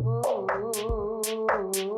Oh.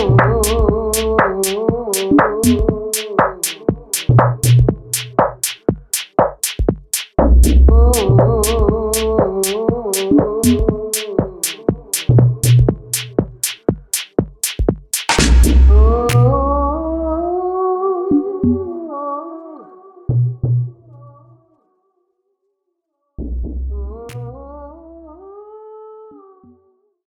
oh, oh, oh.